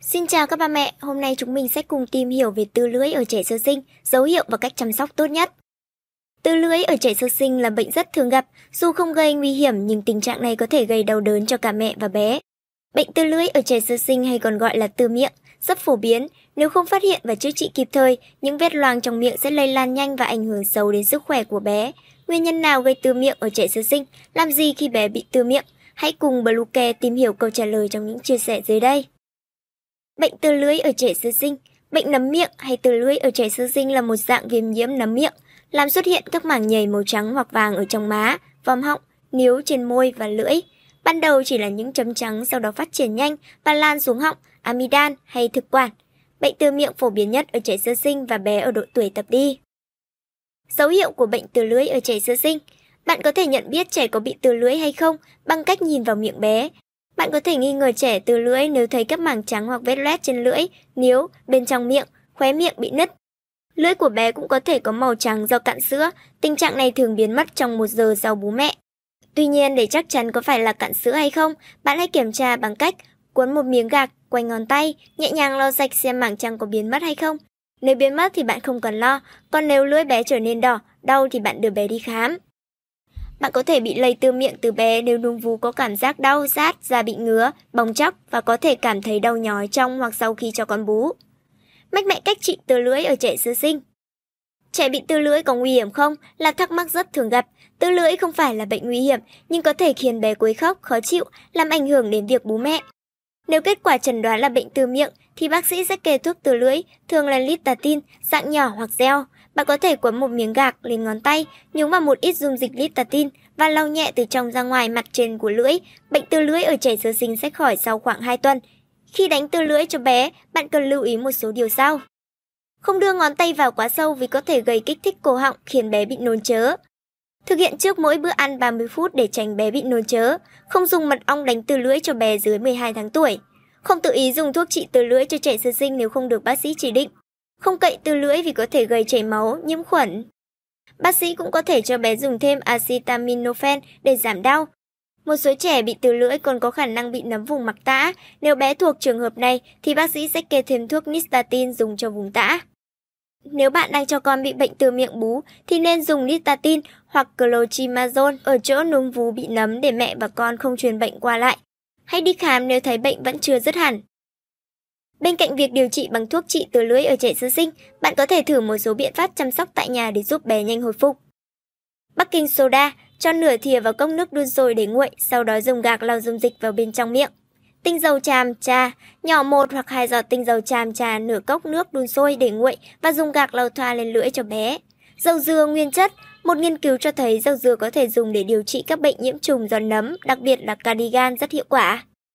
Xin chào các ba mẹ, hôm nay chúng mình sẽ cùng tìm hiểu về tư lưỡi ở trẻ sơ sinh, dấu hiệu và cách chăm sóc tốt nhất. Tư lưỡi ở trẻ sơ sinh là bệnh rất thường gặp, dù không gây nguy hiểm nhưng tình trạng này có thể gây đau đớn cho cả mẹ và bé. Bệnh tư lưỡi ở trẻ sơ sinh hay còn gọi là tư miệng, rất phổ biến, nếu không phát hiện và chữa trị kịp thời, những vết loang trong miệng sẽ lây lan nhanh và ảnh hưởng xấu đến sức khỏe của bé. Nguyên nhân nào gây tư miệng ở trẻ sơ sinh? Làm gì khi bé bị tư miệng? Hãy cùng Bluecare tìm hiểu câu trả lời trong những chia sẻ dưới đây. Bệnh từ lưỡi ở trẻ sơ sinh Bệnh nấm miệng hay từ lưỡi ở trẻ sơ sinh là một dạng viêm nhiễm nấm miệng, làm xuất hiện các mảng nhầy màu trắng hoặc vàng ở trong má, vòm họng, níu trên môi và lưỡi. Ban đầu chỉ là những chấm trắng sau đó phát triển nhanh và lan xuống họng, amidan hay thực quản. Bệnh từ miệng phổ biến nhất ở trẻ sơ sinh và bé ở độ tuổi tập đi. Dấu hiệu của bệnh từ lưỡi ở trẻ sơ sinh Bạn có thể nhận biết trẻ có bị từ lưỡi hay không bằng cách nhìn vào miệng bé. Bạn có thể nghi ngờ trẻ từ lưỡi nếu thấy các mảng trắng hoặc vết loét trên lưỡi, níu, bên trong miệng, khóe miệng bị nứt. Lưỡi của bé cũng có thể có màu trắng do cạn sữa, tình trạng này thường biến mất trong một giờ sau bú mẹ. Tuy nhiên, để chắc chắn có phải là cạn sữa hay không, bạn hãy kiểm tra bằng cách cuốn một miếng gạc quanh ngón tay, nhẹ nhàng lau sạch xem mảng trắng có biến mất hay không. Nếu biến mất thì bạn không cần lo, còn nếu lưỡi bé trở nên đỏ, đau thì bạn đưa bé đi khám. Bạn có thể bị lây từ miệng từ bé nếu núm vú có cảm giác đau, rát, da bị ngứa, bong chóc và có thể cảm thấy đau nhói trong hoặc sau khi cho con bú. Mách mẹ cách trị từ lưỡi ở trẻ sơ sinh Trẻ bị tư lưỡi có nguy hiểm không là thắc mắc rất thường gặp. Tư lưỡi không phải là bệnh nguy hiểm, nhưng có thể khiến bé quấy khóc, khó chịu, làm ảnh hưởng đến việc bú mẹ. Nếu kết quả chẩn đoán là bệnh từ miệng, thì bác sĩ sẽ kê thuốc từ lưỡi, thường là litatin, dạng nhỏ hoặc gel. Bạn có thể quấn một miếng gạc lên ngón tay, nhúng vào một ít dung dịch listatin và lau nhẹ từ trong ra ngoài mặt trên của lưỡi. Bệnh tư lưỡi ở trẻ sơ sinh sẽ khỏi sau khoảng 2 tuần. Khi đánh tư lưỡi cho bé, bạn cần lưu ý một số điều sau. Không đưa ngón tay vào quá sâu vì có thể gây kích thích cổ họng khiến bé bị nôn chớ. Thực hiện trước mỗi bữa ăn 30 phút để tránh bé bị nôn chớ. Không dùng mật ong đánh từ lưỡi cho bé dưới 12 tháng tuổi. Không tự ý dùng thuốc trị từ lưỡi cho trẻ sơ sinh nếu không được bác sĩ chỉ định. Không cậy từ lưỡi vì có thể gây chảy máu, nhiễm khuẩn. Bác sĩ cũng có thể cho bé dùng thêm acetaminophen để giảm đau. Một số trẻ bị từ lưỡi còn có khả năng bị nấm vùng mặc tã. Nếu bé thuộc trường hợp này thì bác sĩ sẽ kê thêm thuốc nistatin dùng cho vùng tã. Nếu bạn đang cho con bị bệnh từ miệng bú thì nên dùng nistatin hoặc clotrimazole ở chỗ núm vú bị nấm để mẹ và con không truyền bệnh qua lại. Hãy đi khám nếu thấy bệnh vẫn chưa dứt hẳn. Bên cạnh việc điều trị bằng thuốc trị từ lưỡi ở trẻ sơ sinh, bạn có thể thử một số biện pháp chăm sóc tại nhà để giúp bé nhanh hồi phục. Bắc Kinh soda, cho nửa thìa vào cốc nước đun sôi để nguội, sau đó dùng gạc lau dung dịch vào bên trong miệng. Tinh dầu tràm trà, nhỏ một hoặc hai giọt tinh dầu tràm trà nửa cốc nước đun sôi để nguội và dùng gạc lau thoa lên lưỡi cho bé. Dầu dừa nguyên chất, một nghiên cứu cho thấy dầu dừa có thể dùng để điều trị các bệnh nhiễm trùng do nấm, đặc biệt là cardigan rất hiệu quả.